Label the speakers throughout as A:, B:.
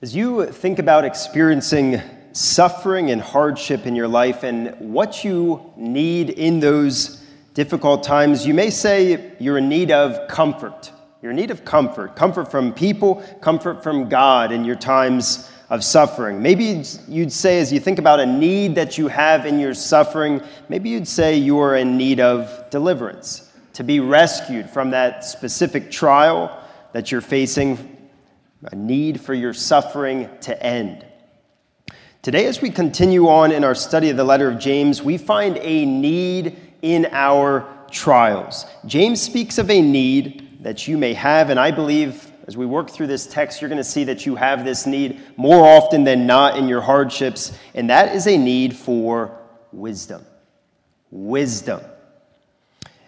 A: As you think about experiencing suffering and hardship in your life and what you need in those difficult times, you may say you're in need of comfort. You're in need of comfort comfort from people, comfort from God in your times of suffering. Maybe you'd say, as you think about a need that you have in your suffering, maybe you'd say you're in need of deliverance, to be rescued from that specific trial that you're facing a need for your suffering to end. Today, as we continue on in our study of the letter of James, we find a need in our trials. James speaks of a need that you may have, and I believe as we work through this text, you're going to see that you have this need more often than not in your hardships, and that is a need for wisdom. Wisdom.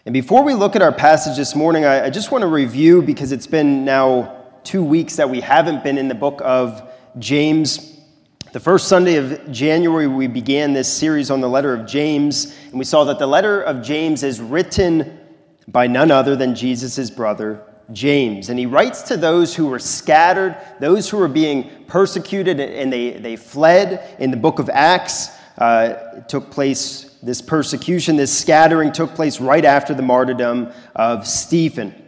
A: And before we look at our passage this morning, I, I just want to review because it's been now two weeks that we haven't been in the book of James. The first Sunday of January, we began this series on the letter of James, and we saw that the letter of James is written by none other than Jesus' brother, James. And he writes to those who were scattered, those who were being persecuted, and they, they fled. In the book of Acts, uh, took place, this persecution, this scattering took place right after the martyrdom of Stephen.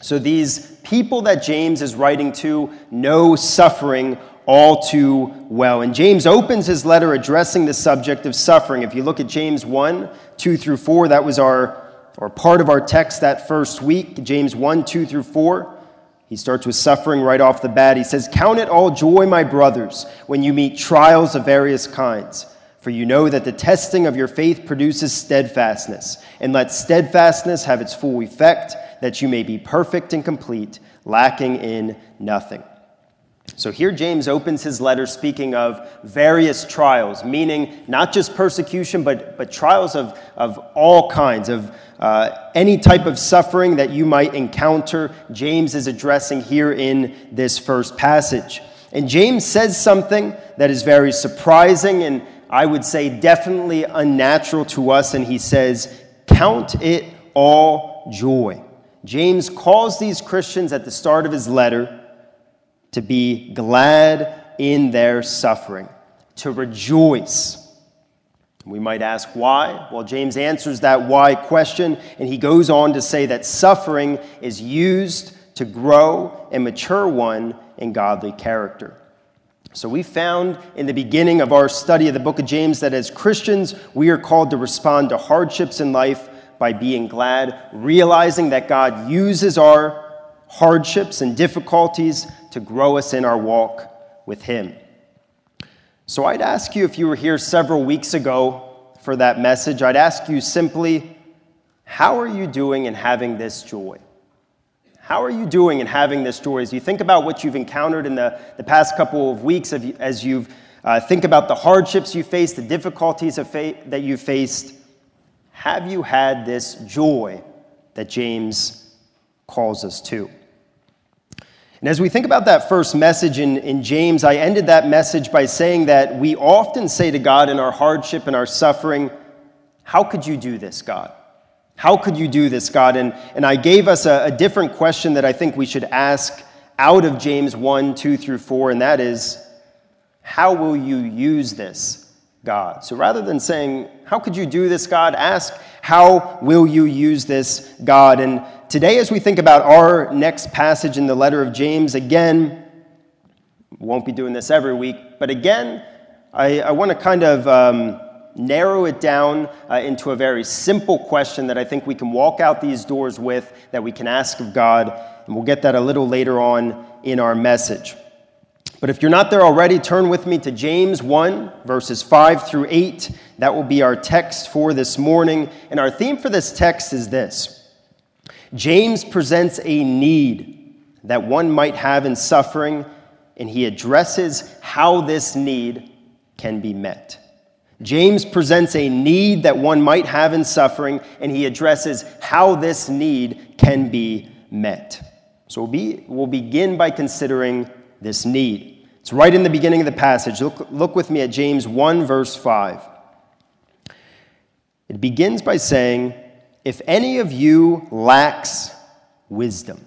A: So these people that James is writing to know suffering all too well. And James opens his letter addressing the subject of suffering. If you look at James 1, 2 through 4, that was our or part of our text that first week, James 1, 2 through 4. He starts with suffering right off the bat. He says, Count it all joy, my brothers, when you meet trials of various kinds. For you know that the testing of your faith produces steadfastness, and let steadfastness have its full effect that you may be perfect and complete, lacking in nothing. So here James opens his letter speaking of various trials, meaning not just persecution, but, but trials of, of all kinds, of uh, any type of suffering that you might encounter. James is addressing here in this first passage. And James says something that is very surprising and I would say definitely unnatural to us. And he says, Count it all joy. James calls these Christians at the start of his letter to be glad in their suffering, to rejoice. We might ask why. Well, James answers that why question, and he goes on to say that suffering is used to grow and mature one in godly character. So, we found in the beginning of our study of the book of James that as Christians, we are called to respond to hardships in life by being glad, realizing that God uses our hardships and difficulties to grow us in our walk with Him. So I'd ask you if you were here several weeks ago for that message, I'd ask you simply, how are you doing in having this joy? How are you doing in having this joy? As you think about what you've encountered in the, the past couple of weeks, as you uh, think about the hardships you faced, the difficulties fa- that you faced, have you had this joy that James calls us to? And as we think about that first message in, in James, I ended that message by saying that we often say to God in our hardship and our suffering, How could you do this, God? How could you do this, God? And, and I gave us a, a different question that I think we should ask out of James 1, 2 through 4, and that is, How will you use this? God. So rather than saying, How could you do this, God? ask, How will you use this, God? And today, as we think about our next passage in the letter of James, again, won't be doing this every week, but again, I, I want to kind of um, narrow it down uh, into a very simple question that I think we can walk out these doors with, that we can ask of God, and we'll get that a little later on in our message. But if you're not there already, turn with me to James 1, verses 5 through 8. That will be our text for this morning. And our theme for this text is this James presents a need that one might have in suffering, and he addresses how this need can be met. James presents a need that one might have in suffering, and he addresses how this need can be met. So we'll, be, we'll begin by considering this need. It's right in the beginning of the passage. Look, look with me at James 1, verse 5. It begins by saying, If any of you lacks wisdom.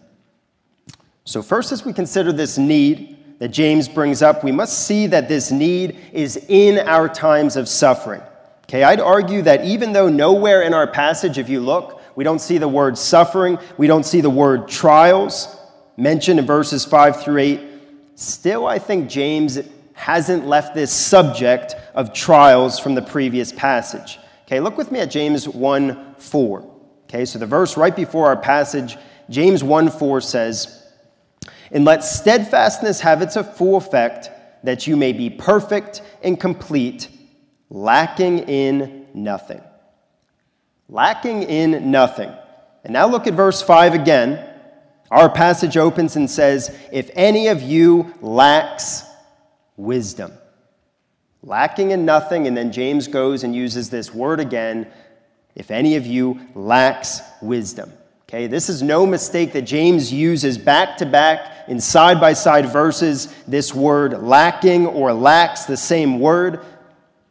A: So, first, as we consider this need that James brings up, we must see that this need is in our times of suffering. Okay, I'd argue that even though nowhere in our passage, if you look, we don't see the word suffering, we don't see the word trials mentioned in verses 5 through 8, still, I think James hasn't left this subject of trials from the previous passage. Okay, look with me at James 1 4. Okay, so the verse right before our passage, James 1 4 says, And let steadfastness have its full effect, that you may be perfect and complete, lacking in nothing. Lacking in nothing. And now look at verse 5 again. Our passage opens and says, If any of you lacks wisdom. Lacking in nothing, and then James goes and uses this word again, if any of you lacks wisdom. Okay, this is no mistake that James uses back to back in side by side verses this word lacking or lacks, the same word.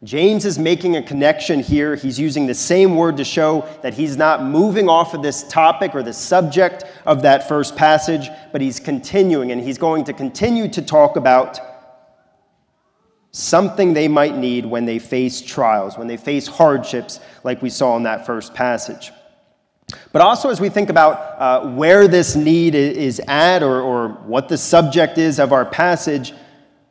A: James is making a connection here. He's using the same word to show that he's not moving off of this topic or the subject of that first passage, but he's continuing, and he's going to continue to talk about something they might need when they face trials, when they face hardships, like we saw in that first passage. But also, as we think about uh, where this need is at or, or what the subject is of our passage,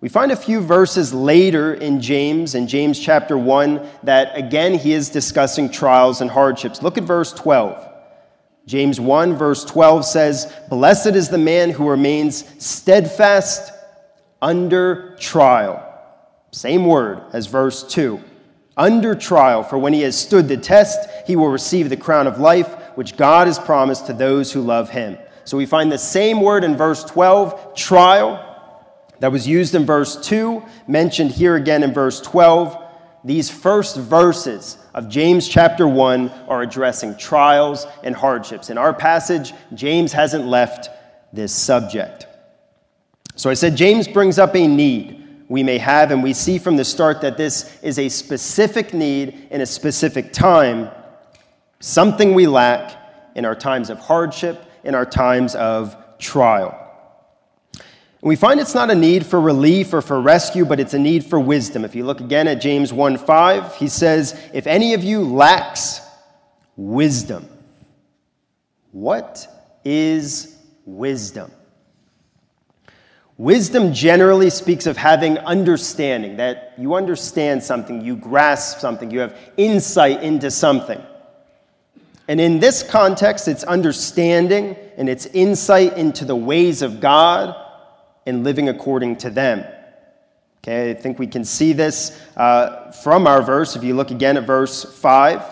A: we find a few verses later in James, in James chapter 1, that again he is discussing trials and hardships. Look at verse 12. James 1, verse 12 says, Blessed is the man who remains steadfast under trial same word as verse 2. Under trial, for when he has stood the test, he will receive the crown of life, which God has promised to those who love him. So we find the same word in verse 12, trial, that was used in verse 2, mentioned here again in verse 12. These first verses of James chapter 1 are addressing trials and hardships. In our passage, James hasn't left this subject. So I said James brings up a need we may have, and we see from the start that this is a specific need in a specific time, something we lack in our times of hardship, in our times of trial. And we find it's not a need for relief or for rescue, but it's a need for wisdom. If you look again at James 1 5, he says, If any of you lacks wisdom, what is wisdom? Wisdom generally speaks of having understanding, that you understand something, you grasp something, you have insight into something. And in this context, it's understanding and it's insight into the ways of God and living according to them. Okay, I think we can see this uh, from our verse. If you look again at verse 5,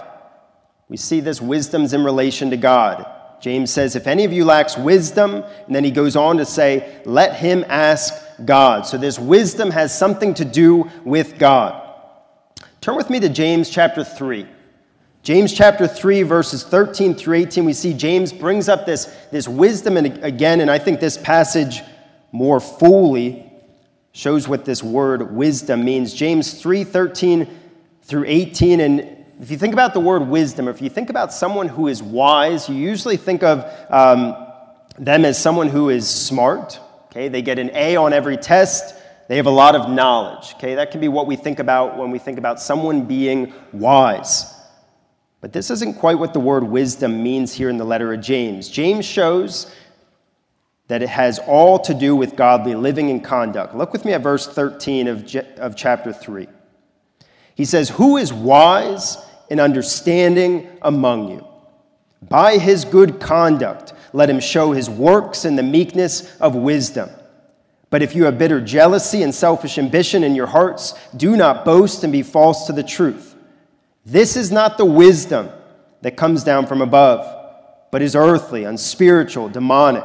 A: we see this wisdom's in relation to God. James says, If any of you lacks wisdom, and then he goes on to say, let him ask God. So this wisdom has something to do with God. Turn with me to James chapter 3. James chapter 3, verses 13 through 18, we see James brings up this, this wisdom and again, and I think this passage more fully shows what this word wisdom means. James 3, 13 through 18, and if you think about the word wisdom, if you think about someone who is wise, you usually think of um, them as someone who is smart. Okay, they get an A on every test. They have a lot of knowledge. Okay, that can be what we think about when we think about someone being wise. But this isn't quite what the word wisdom means here in the letter of James. James shows that it has all to do with godly living and conduct. Look with me at verse 13 of, of chapter 3. He says, Who is wise and understanding among you? By his good conduct, let him show his works in the meekness of wisdom. But if you have bitter jealousy and selfish ambition in your hearts, do not boast and be false to the truth. This is not the wisdom that comes down from above, but is earthly, unspiritual, demonic.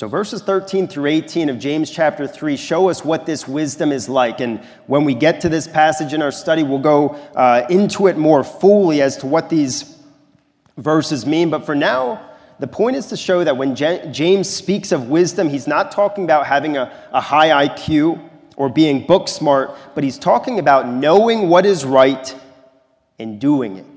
A: So, verses 13 through 18 of James chapter 3 show us what this wisdom is like. And when we get to this passage in our study, we'll go uh, into it more fully as to what these verses mean. But for now, the point is to show that when James speaks of wisdom, he's not talking about having a, a high IQ or being book smart, but he's talking about knowing what is right and doing it.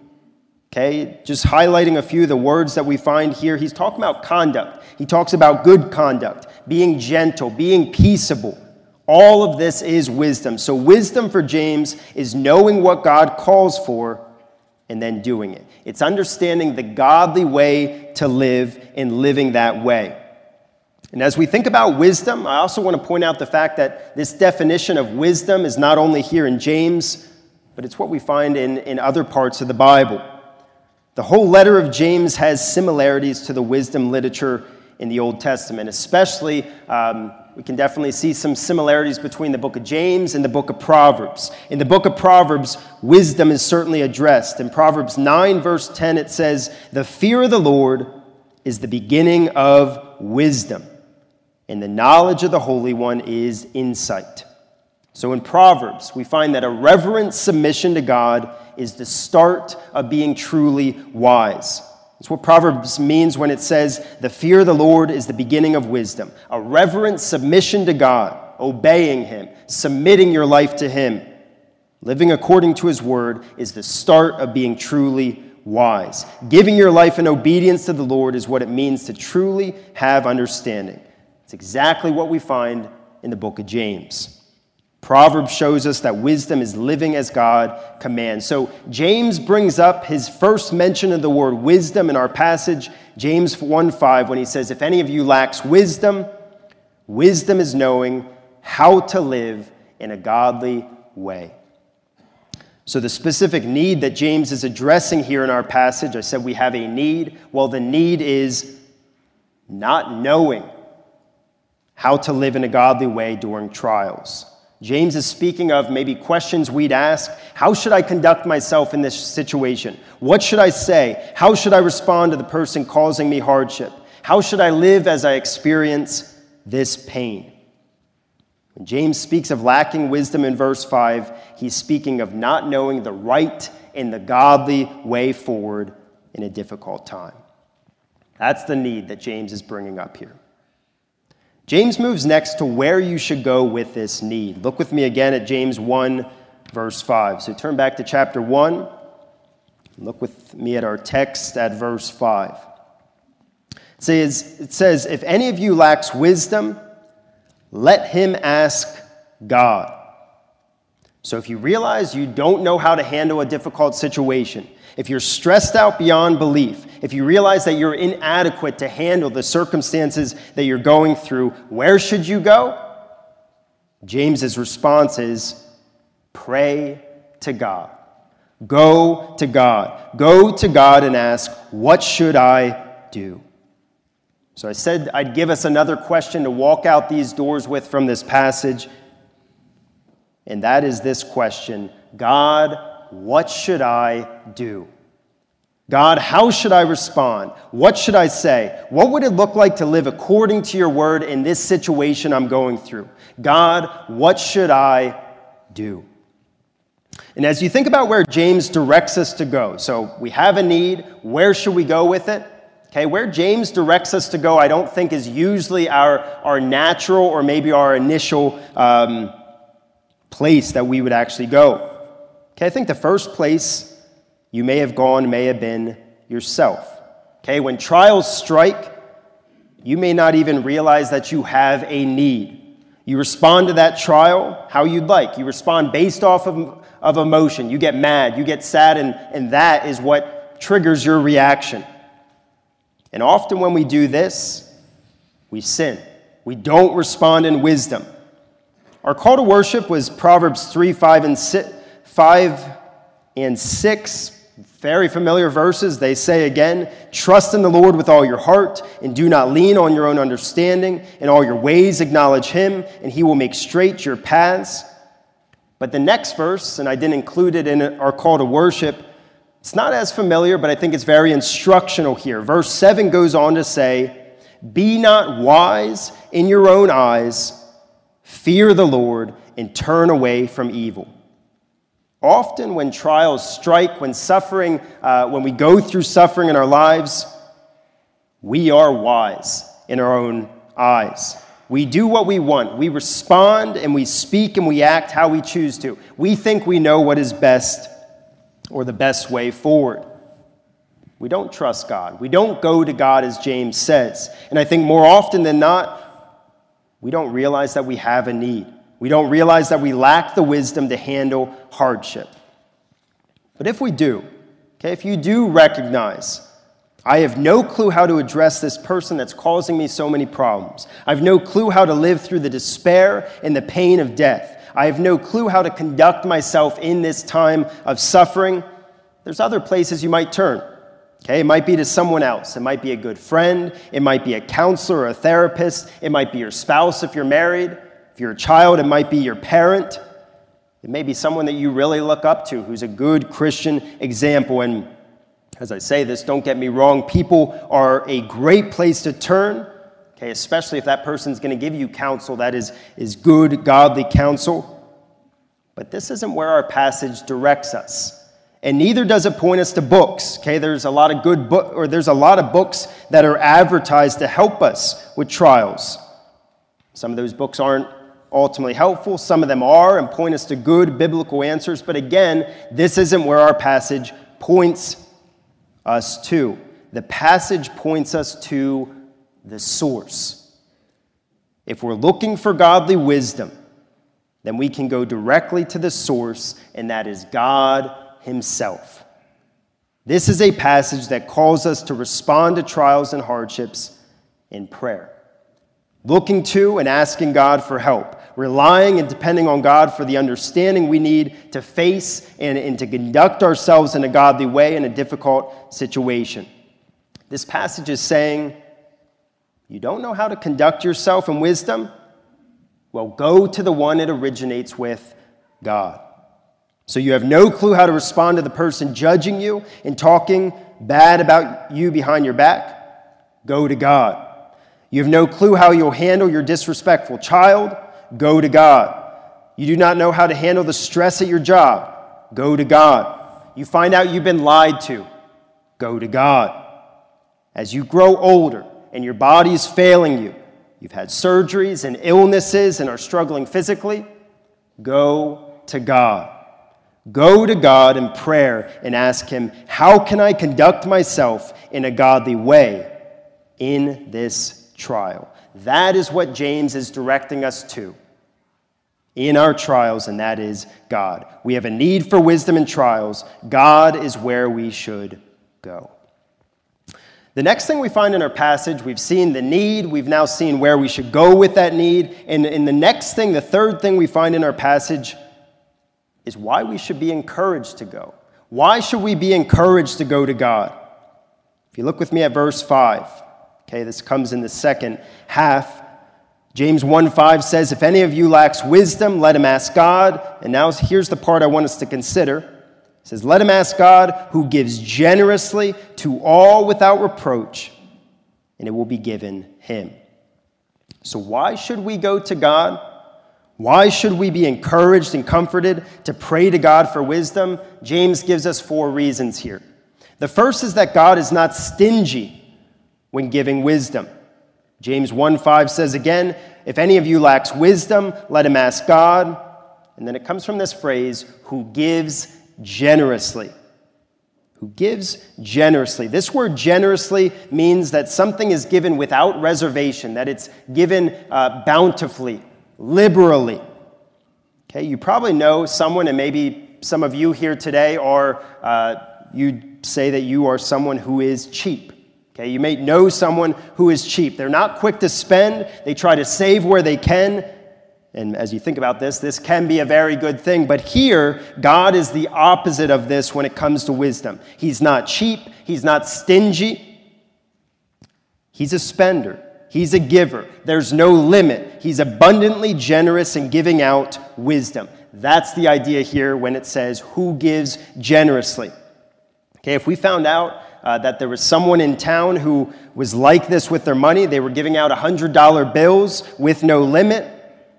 A: Okay, just highlighting a few of the words that we find here. He's talking about conduct. He talks about good conduct, being gentle, being peaceable. All of this is wisdom. So, wisdom for James is knowing what God calls for and then doing it. It's understanding the godly way to live and living that way. And as we think about wisdom, I also want to point out the fact that this definition of wisdom is not only here in James, but it's what we find in, in other parts of the Bible. The whole letter of James has similarities to the wisdom literature in the Old Testament, especially. Um, we can definitely see some similarities between the book of James and the book of Proverbs. In the book of Proverbs, wisdom is certainly addressed. In Proverbs 9, verse 10, it says, The fear of the Lord is the beginning of wisdom, and the knowledge of the Holy One is insight. So in Proverbs, we find that a reverent submission to God is the start of being truly wise. It's what Proverbs means when it says, The fear of the Lord is the beginning of wisdom. A reverent submission to God, obeying Him, submitting your life to Him, living according to His word is the start of being truly wise. Giving your life in obedience to the Lord is what it means to truly have understanding. It's exactly what we find in the book of James. Proverbs shows us that wisdom is living as God commands. So James brings up his first mention of the word wisdom in our passage, James 1 5, when he says, If any of you lacks wisdom, wisdom is knowing how to live in a godly way. So, the specific need that James is addressing here in our passage, I said we have a need. Well, the need is not knowing how to live in a godly way during trials. James is speaking of maybe questions we'd ask How should I conduct myself in this situation? What should I say? How should I respond to the person causing me hardship? How should I live as I experience this pain? When James speaks of lacking wisdom in verse 5, he's speaking of not knowing the right and the godly way forward in a difficult time. That's the need that James is bringing up here. James moves next to where you should go with this need. Look with me again at James 1, verse 5. So turn back to chapter 1. Look with me at our text at verse 5. It says, it says If any of you lacks wisdom, let him ask God. So if you realize you don't know how to handle a difficult situation, if you're stressed out beyond belief, if you realize that you're inadequate to handle the circumstances that you're going through, where should you go? James's response is pray to God. Go to God. Go to God and ask, What should I do? So I said I'd give us another question to walk out these doors with from this passage, and that is this question God, what should I do? God, how should I respond? What should I say? What would it look like to live according to your word in this situation I'm going through? God, what should I do? And as you think about where James directs us to go, so we have a need, where should we go with it? Okay, where James directs us to go, I don't think is usually our, our natural or maybe our initial um, place that we would actually go. Okay, I think the first place you may have gone may have been yourself. Okay, when trials strike, you may not even realize that you have a need. You respond to that trial how you'd like. You respond based off of, of emotion. You get mad, you get sad, and, and that is what triggers your reaction. And often when we do this, we sin. We don't respond in wisdom. Our call to worship was Proverbs 3, 5, and 6. 5 and 6, very familiar verses. They say again, Trust in the Lord with all your heart, and do not lean on your own understanding. In all your ways, acknowledge him, and he will make straight your paths. But the next verse, and I didn't include it in our call to worship, it's not as familiar, but I think it's very instructional here. Verse 7 goes on to say, Be not wise in your own eyes, fear the Lord, and turn away from evil. Often, when trials strike, when suffering, uh, when we go through suffering in our lives, we are wise in our own eyes. We do what we want. We respond and we speak and we act how we choose to. We think we know what is best or the best way forward. We don't trust God. We don't go to God as James says. And I think more often than not, we don't realize that we have a need. We don't realize that we lack the wisdom to handle hardship. But if we do, okay, if you do recognize, I have no clue how to address this person that's causing me so many problems. I have no clue how to live through the despair and the pain of death. I have no clue how to conduct myself in this time of suffering. There's other places you might turn. Okay, it might be to someone else. It might be a good friend. It might be a counselor or a therapist. It might be your spouse if you're married. If you're a child, it might be your parent. It may be someone that you really look up to who's a good Christian example. And as I say this, don't get me wrong, people are a great place to turn, okay, especially if that person's going to give you counsel that is, is good, godly counsel. But this isn't where our passage directs us. And neither does it point us to books. Okay, there's a lot of good book or there's a lot of books that are advertised to help us with trials. Some of those books aren't ultimately helpful. Some of them are and point us to good biblical answers. But again, this isn't where our passage points us to. The passage points us to the source. If we're looking for godly wisdom, then we can go directly to the source, and that is God Himself. This is a passage that calls us to respond to trials and hardships in prayer looking to and asking God for help, relying and depending on God for the understanding we need to face and, and to conduct ourselves in a godly way in a difficult situation. This passage is saying, You don't know how to conduct yourself in wisdom? Well, go to the one it originates with God. So you have no clue how to respond to the person judging you and talking bad about you behind your back? Go to God. You have no clue how you'll handle your disrespectful child? Go to God. You do not know how to handle the stress at your job? Go to God. You find out you've been lied to? Go to God. As you grow older and your body is failing you, you've had surgeries and illnesses and are struggling physically, go to God. Go to God in prayer and ask Him, How can I conduct myself in a godly way in this trial. That is what James is directing us to in our trials, and that is God. We have a need for wisdom in trials. God is where we should go. The next thing we find in our passage, we've seen the need, we've now seen where we should go with that need. And, and the next thing, the third thing we find in our passage, is why we should be encouraged to go. Why should we be encouraged to go to God? If you look with me at verse 5, Okay, this comes in the second half. James 1 5 says, If any of you lacks wisdom, let him ask God. And now here's the part I want us to consider. It says, Let him ask God who gives generously to all without reproach, and it will be given him. So, why should we go to God? Why should we be encouraged and comforted to pray to God for wisdom? James gives us four reasons here. The first is that God is not stingy when giving wisdom. James 1 5 says again, If any of you lacks wisdom, let him ask God. And then it comes from this phrase, who gives generously. Who gives generously. This word generously means that something is given without reservation, that it's given uh, bountifully, liberally. Okay, you probably know someone, and maybe some of you here today are, uh, you say that you are someone who is cheap. Okay, you may know someone who is cheap. They're not quick to spend, they try to save where they can. And as you think about this, this can be a very good thing. But here, God is the opposite of this when it comes to wisdom. He's not cheap, He's not stingy, He's a spender. He's a giver. There's no limit. He's abundantly generous in giving out wisdom. That's the idea here when it says, Who gives generously? Okay, if we found out uh, that there was someone in town who was like this with their money. They were giving out $100 bills with no limit.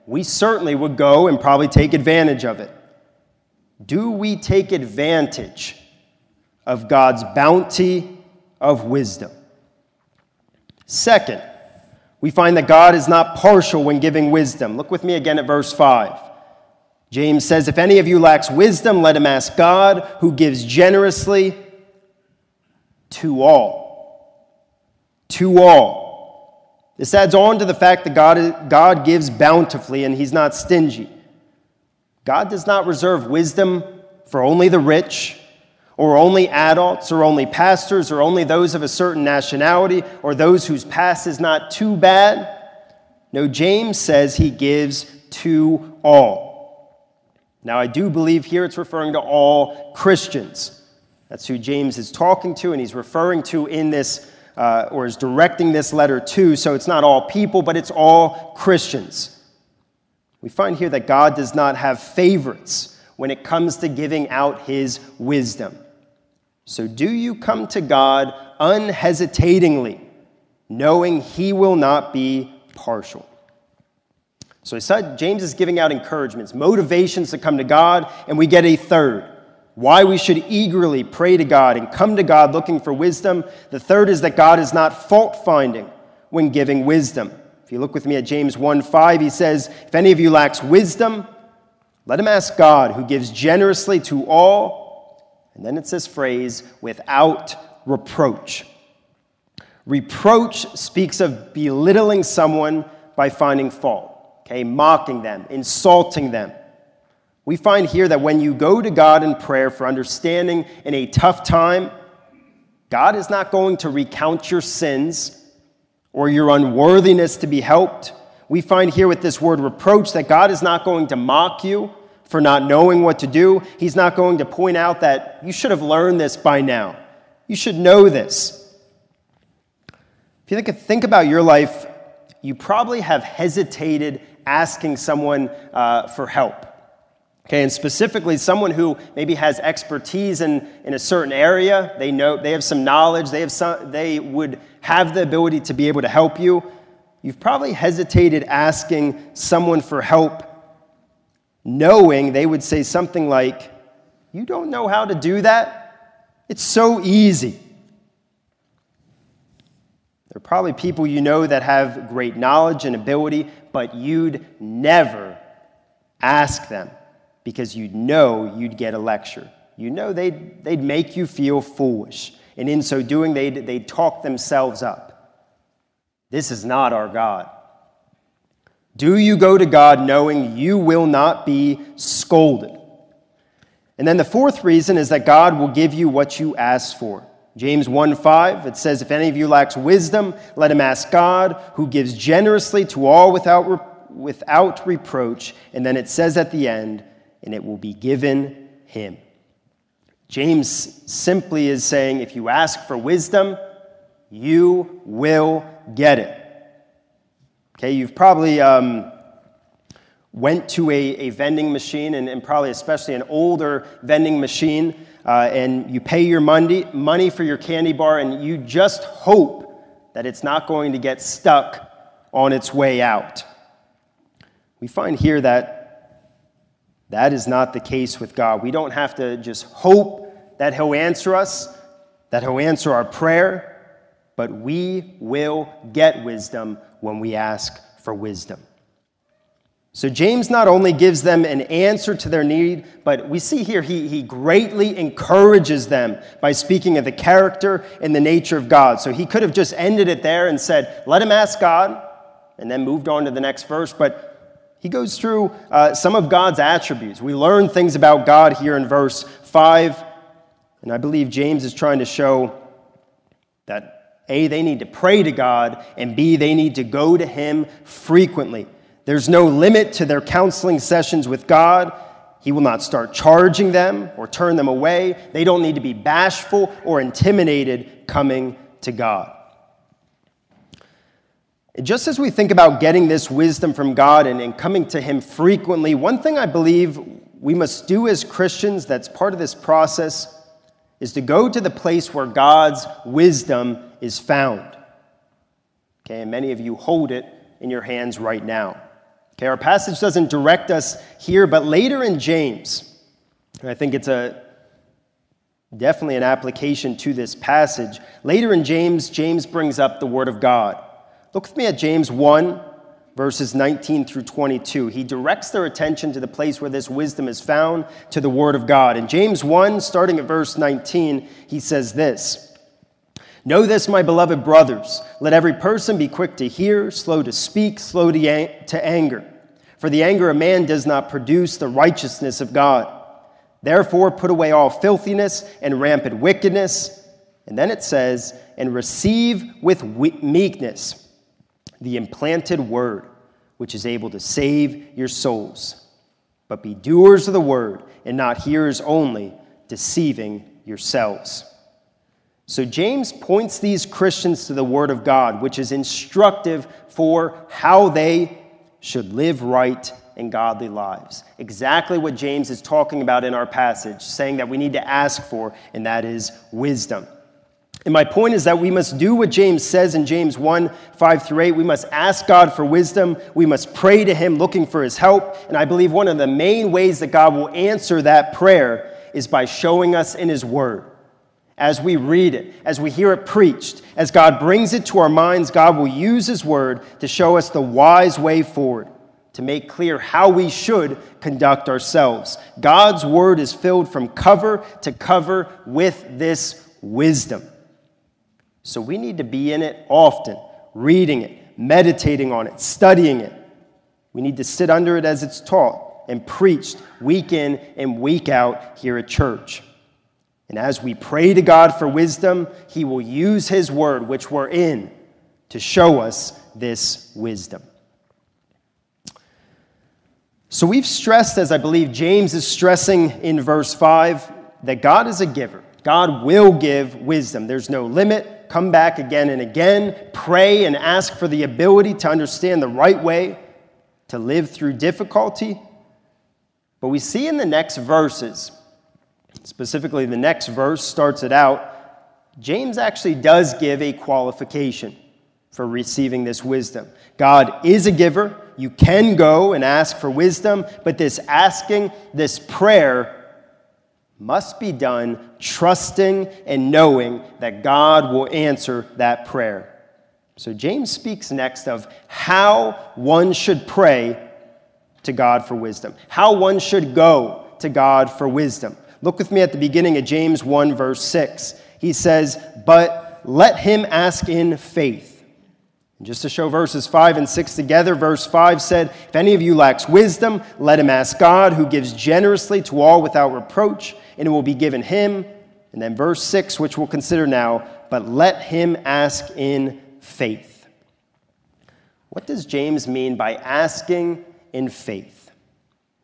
A: We certainly would go and probably take advantage of it. Do we take advantage of God's bounty of wisdom? Second, we find that God is not partial when giving wisdom. Look with me again at verse 5. James says, If any of you lacks wisdom, let him ask God, who gives generously to all. To all. This adds on to the fact that God, God gives bountifully and he's not stingy. God does not reserve wisdom for only the rich, or only adults, or only pastors, or only those of a certain nationality, or those whose past is not too bad. No, James says he gives to all. Now, I do believe here it's referring to all Christians. That's who James is talking to, and he's referring to in this, uh, or is directing this letter to. So it's not all people, but it's all Christians. We find here that God does not have favorites when it comes to giving out his wisdom. So, do you come to God unhesitatingly, knowing he will not be partial? So he said James is giving out encouragements, motivations to come to God, and we get a third. Why we should eagerly pray to God and come to God looking for wisdom. The third is that God is not fault finding when giving wisdom. If you look with me at James 1 5, he says, If any of you lacks wisdom, let him ask God, who gives generously to all. And then it's this phrase, without reproach. Reproach speaks of belittling someone by finding fault okay, mocking them, insulting them. We find here that when you go to God in prayer for understanding in a tough time, God is not going to recount your sins or your unworthiness to be helped. We find here with this word reproach that God is not going to mock you for not knowing what to do. He's not going to point out that you should have learned this by now. You should know this. If you think, about your life, you probably have hesitated asking someone uh, for help. Okay, and specifically someone who maybe has expertise in, in a certain area, they know they have some knowledge, they have some, they would have the ability to be able to help you. You've probably hesitated asking someone for help, knowing they would say something like, You don't know how to do that? It's so easy. There are probably people you know that have great knowledge and ability, but you'd never ask them because you'd know you'd get a lecture. You know they'd, they'd make you feel foolish. And in so doing, they'd, they'd talk themselves up. This is not our God. Do you go to God knowing you will not be scolded? And then the fourth reason is that God will give you what you ask for. James 1 5, it says, If any of you lacks wisdom, let him ask God, who gives generously to all without, without reproach. And then it says at the end, and it will be given him. James simply is saying, if you ask for wisdom, you will get it. Okay, you've probably um, went to a, a vending machine, and, and probably especially an older vending machine uh, and you pay your money, money for your candy bar, and you just hope that it's not going to get stuck on its way out. We find here that that is not the case with God. We don't have to just hope that He'll answer us, that He'll answer our prayer, but we will get wisdom when we ask for wisdom. So James not only gives them an answer to their need, but we see here he, he greatly encourages them by speaking of the character and the nature of God. So he could have just ended it there and said, let him ask God, and then moved on to the next verse. But he goes through uh, some of God's attributes. We learn things about God here in verse 5. And I believe James is trying to show that A, they need to pray to God, and B, they need to go to him frequently. There's no limit to their counseling sessions with God. He will not start charging them or turn them away. They don't need to be bashful or intimidated coming to God. Just as we think about getting this wisdom from God and, and coming to Him frequently, one thing I believe we must do as Christians that's part of this process is to go to the place where God's wisdom is found. Okay, and many of you hold it in your hands right now. Okay, our passage doesn't direct us here, but later in James, I think it's a definitely an application to this passage. Later in James, James brings up the Word of God. Look with me at James 1, verses 19 through 22. He directs their attention to the place where this wisdom is found, to the Word of God. In James 1, starting at verse 19, he says this Know this, my beloved brothers. Let every person be quick to hear, slow to speak, slow to to anger. For the anger of man does not produce the righteousness of God. Therefore, put away all filthiness and rampant wickedness. And then it says, and receive with meekness the implanted word, which is able to save your souls. But be doers of the word and not hearers only, deceiving yourselves. So, James points these Christians to the Word of God, which is instructive for how they should live right and godly lives. Exactly what James is talking about in our passage, saying that we need to ask for, and that is wisdom. And my point is that we must do what James says in James 1 5 through 8. We must ask God for wisdom. We must pray to Him looking for His help. And I believe one of the main ways that God will answer that prayer is by showing us in His Word. As we read it, as we hear it preached, as God brings it to our minds, God will use His Word to show us the wise way forward to make clear how we should conduct ourselves. God's word is filled from cover to cover with this wisdom. So we need to be in it often, reading it, meditating on it, studying it. We need to sit under it as it's taught and preached week in and week out here at church. And as we pray to God for wisdom, He will use His word, which we're in, to show us this wisdom. So we've stressed, as I believe James is stressing in verse 5, that God is a giver. God will give wisdom. There's no limit. Come back again and again. Pray and ask for the ability to understand the right way to live through difficulty. But we see in the next verses, specifically the next verse starts it out, James actually does give a qualification for receiving this wisdom. God is a giver. You can go and ask for wisdom, but this asking, this prayer, must be done trusting and knowing that God will answer that prayer. So James speaks next of how one should pray to God for wisdom, how one should go to God for wisdom. Look with me at the beginning of James 1, verse 6. He says, But let him ask in faith and just to show verses 5 and 6 together, verse 5 said, If any of you lacks wisdom, let him ask God, who gives generously to all without reproach, and it will be given him. And then verse 6, which we'll consider now, but let him ask in faith. What does James mean by asking in faith?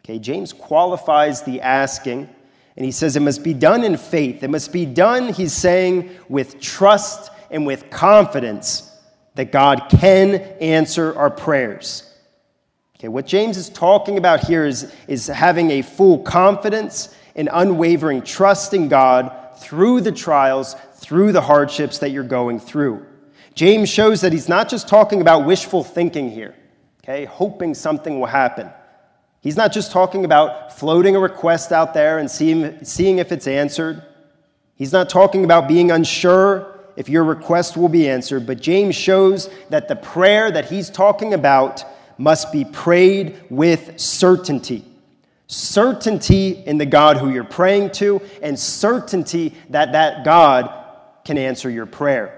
A: Okay, James qualifies the asking, and he says it must be done in faith. It must be done, he's saying, with trust and with confidence that God can answer our prayers. Okay, what James is talking about here is, is having a full confidence and unwavering trust in God through the trials, through the hardships that you're going through. James shows that he's not just talking about wishful thinking here, okay, hoping something will happen. He's not just talking about floating a request out there and seeing, seeing if it's answered. He's not talking about being unsure if your request will be answered. But James shows that the prayer that he's talking about must be prayed with certainty. Certainty in the God who you're praying to, and certainty that that God can answer your prayer.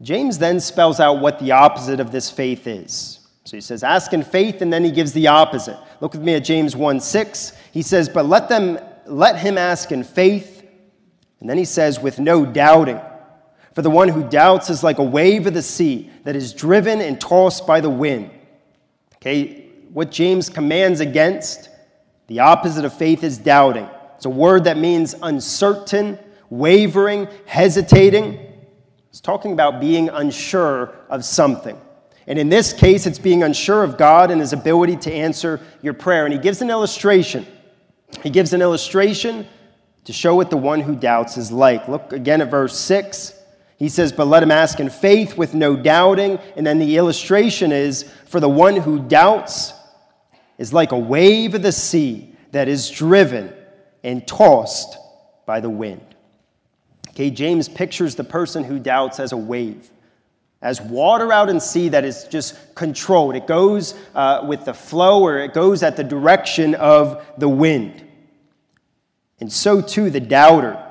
A: James then spells out what the opposite of this faith is. So he says, ask in faith, and then he gives the opposite. Look with me at James 1 6. He says, But let them let him ask in faith and then he says, with no doubting. For the one who doubts is like a wave of the sea that is driven and tossed by the wind. Okay, what James commands against, the opposite of faith is doubting. It's a word that means uncertain, wavering, hesitating. It's talking about being unsure of something. And in this case, it's being unsure of God and his ability to answer your prayer. And he gives an illustration. He gives an illustration to show what the one who doubts is like. Look again at verse 6. He says, But let him ask in faith with no doubting. And then the illustration is for the one who doubts is like a wave of the sea that is driven and tossed by the wind. Okay, James pictures the person who doubts as a wave, as water out in sea that is just controlled. It goes uh, with the flow or it goes at the direction of the wind. And so too the doubter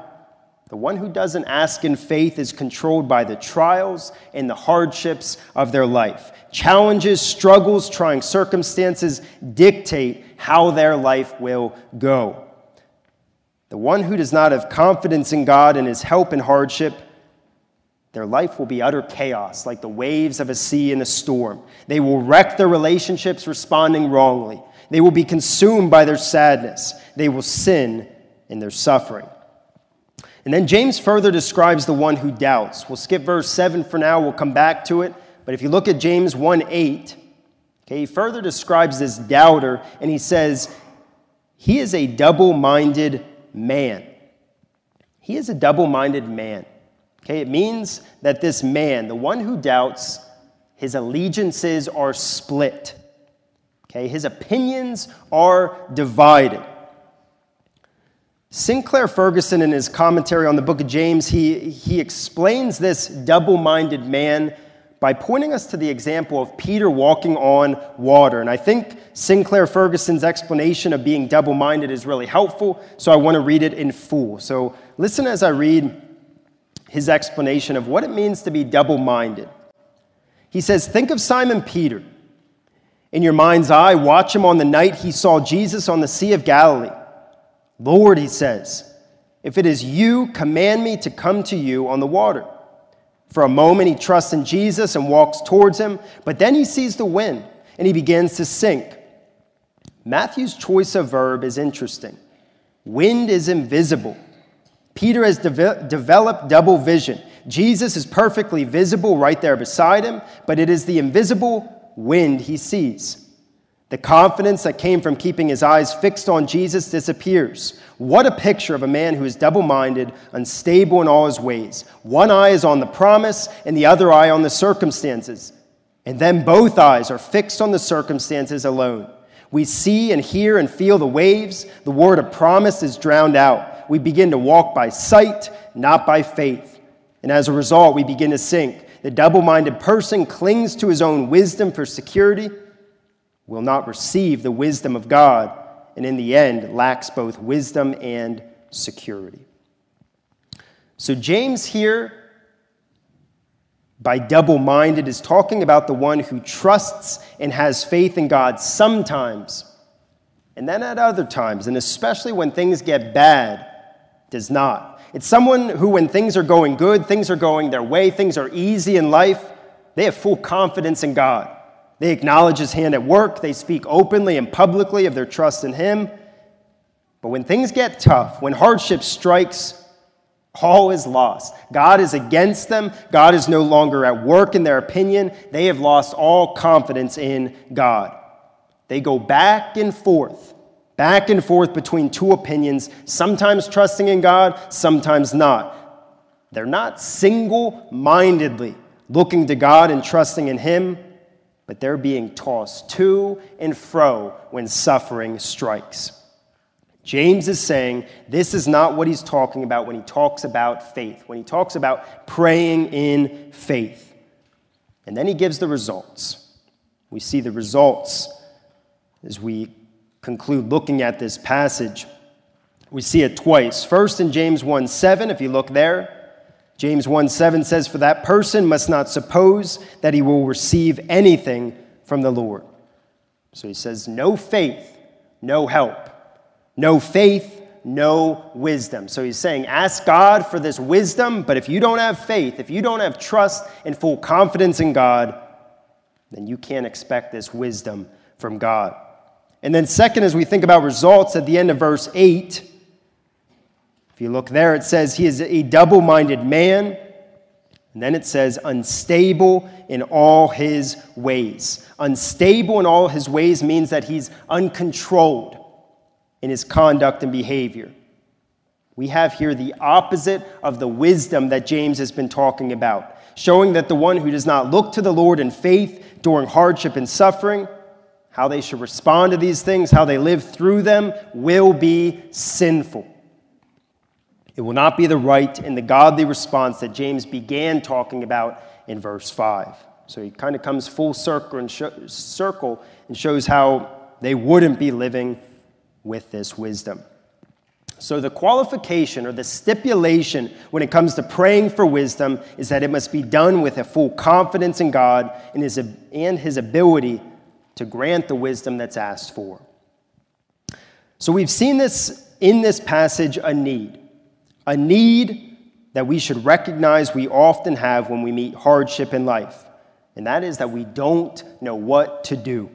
A: the one who doesn't ask in faith is controlled by the trials and the hardships of their life. Challenges, struggles, trying circumstances dictate how their life will go. The one who does not have confidence in God and his help in hardship, their life will be utter chaos, like the waves of a sea in a storm. They will wreck their relationships responding wrongly. They will be consumed by their sadness. They will sin in their suffering. And then James further describes the one who doubts. We'll skip verse 7 for now, we'll come back to it. But if you look at James 1 8, okay, he further describes this doubter, and he says, He is a double minded man. He is a double minded man. Okay, it means that this man, the one who doubts, his allegiances are split. Okay, his opinions are divided. Sinclair Ferguson, in his commentary on the book of James, he, he explains this double minded man by pointing us to the example of Peter walking on water. And I think Sinclair Ferguson's explanation of being double minded is really helpful, so I want to read it in full. So listen as I read his explanation of what it means to be double minded. He says, Think of Simon Peter. In your mind's eye, watch him on the night he saw Jesus on the Sea of Galilee. Lord, he says, if it is you, command me to come to you on the water. For a moment, he trusts in Jesus and walks towards him, but then he sees the wind and he begins to sink. Matthew's choice of verb is interesting. Wind is invisible. Peter has de- developed double vision. Jesus is perfectly visible right there beside him, but it is the invisible wind he sees. The confidence that came from keeping his eyes fixed on Jesus disappears. What a picture of a man who is double minded, unstable in all his ways. One eye is on the promise, and the other eye on the circumstances. And then both eyes are fixed on the circumstances alone. We see and hear and feel the waves. The word of promise is drowned out. We begin to walk by sight, not by faith. And as a result, we begin to sink. The double minded person clings to his own wisdom for security will not receive the wisdom of God, and in the end lacks both wisdom and security. So, James here, by double minded, is talking about the one who trusts and has faith in God sometimes, and then at other times, and especially when things get bad, does not. It's someone who, when things are going good, things are going their way, things are easy in life, they have full confidence in God. They acknowledge his hand at work. They speak openly and publicly of their trust in him. But when things get tough, when hardship strikes, all is lost. God is against them. God is no longer at work in their opinion. They have lost all confidence in God. They go back and forth, back and forth between two opinions, sometimes trusting in God, sometimes not. They're not single mindedly looking to God and trusting in Him but they're being tossed to and fro when suffering strikes. James is saying this is not what he's talking about when he talks about faith, when he talks about praying in faith. And then he gives the results. We see the results as we conclude looking at this passage. We see it twice. First in James 1 7, if you look there, James 1 7 says, For that person must not suppose that he will receive anything from the Lord. So he says, No faith, no help. No faith, no wisdom. So he's saying, Ask God for this wisdom, but if you don't have faith, if you don't have trust and full confidence in God, then you can't expect this wisdom from God. And then, second, as we think about results at the end of verse 8, if you look there, it says he is a double minded man. And then it says, unstable in all his ways. Unstable in all his ways means that he's uncontrolled in his conduct and behavior. We have here the opposite of the wisdom that James has been talking about, showing that the one who does not look to the Lord in faith during hardship and suffering how they should respond to these things, how they live through them, will be sinful. It will not be the right and the godly response that James began talking about in verse 5. So he kind of comes full circle and, circle and shows how they wouldn't be living with this wisdom. So, the qualification or the stipulation when it comes to praying for wisdom is that it must be done with a full confidence in God and his, and his ability to grant the wisdom that's asked for. So, we've seen this in this passage a need, a need that we should recognize we often have when we meet hardship in life, and that is that we don't know what to do.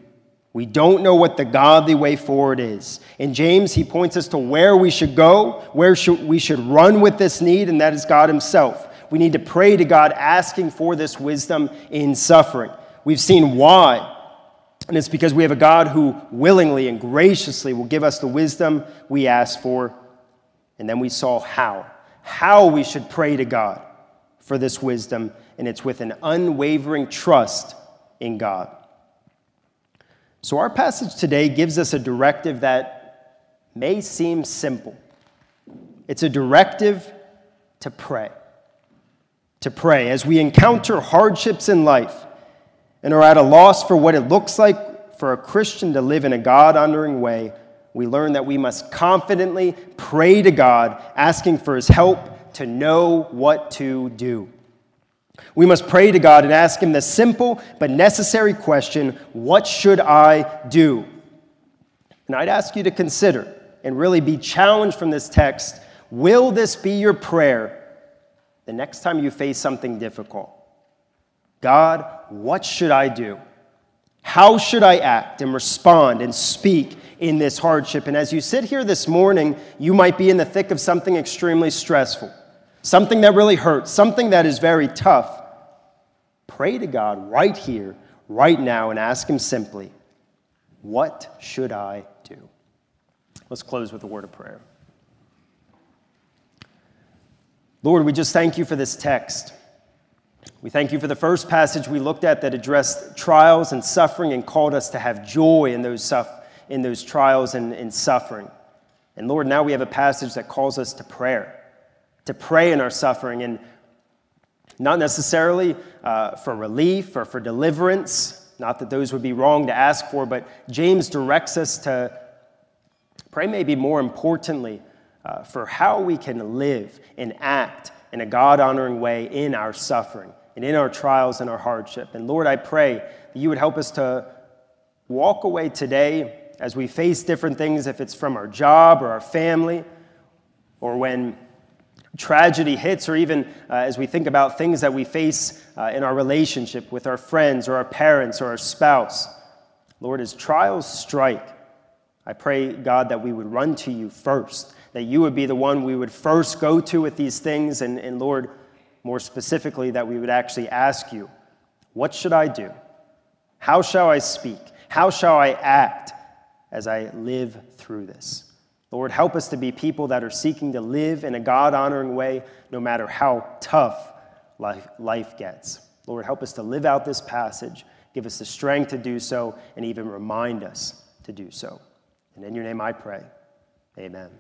A: We don't know what the godly way forward is. In James, he points us to where we should go, where should, we should run with this need, and that is God Himself. We need to pray to God asking for this wisdom in suffering. We've seen why, and it's because we have a God who willingly and graciously will give us the wisdom we ask for. And then we saw how, how we should pray to God for this wisdom, and it's with an unwavering trust in God. So, our passage today gives us a directive that may seem simple. It's a directive to pray. To pray. As we encounter hardships in life and are at a loss for what it looks like for a Christian to live in a God honoring way, we learn that we must confidently pray to God, asking for his help to know what to do. We must pray to God and ask Him the simple but necessary question what should I do? And I'd ask you to consider and really be challenged from this text will this be your prayer the next time you face something difficult? God, what should I do? How should I act and respond and speak in this hardship? And as you sit here this morning, you might be in the thick of something extremely stressful something that really hurts, something that is very tough, pray to God right here, right now, and ask Him simply, What should I do? Let's close with a word of prayer. Lord, we just thank you for this text. We thank you for the first passage we looked at that addressed trials and suffering and called us to have joy in those, suff- in those trials and, and suffering. And Lord, now we have a passage that calls us to prayer to pray in our suffering, and not necessarily uh, for relief or for deliverance. Not that those would be wrong to ask for, but James directs us to pray, maybe more importantly, uh, for how we can live and act in a God honoring way in our suffering and in our trials and our hardship. And Lord, I pray that you would help us to walk away today as we face different things, if it's from our job or our family, or when tragedy hits, or even uh, as we think about things that we face uh, in our relationship with our friends or our parents or our spouse. Lord, as trials strike, I pray, God, that we would run to you first, that you would be the one we would first go to with these things, and, and Lord, more specifically, that we would actually ask you, What should I do? How shall I speak? How shall I act as I live through this? Lord, help us to be people that are seeking to live in a God honoring way no matter how tough life, life gets. Lord, help us to live out this passage. Give us the strength to do so and even remind us to do so. And in your name I pray. Amen.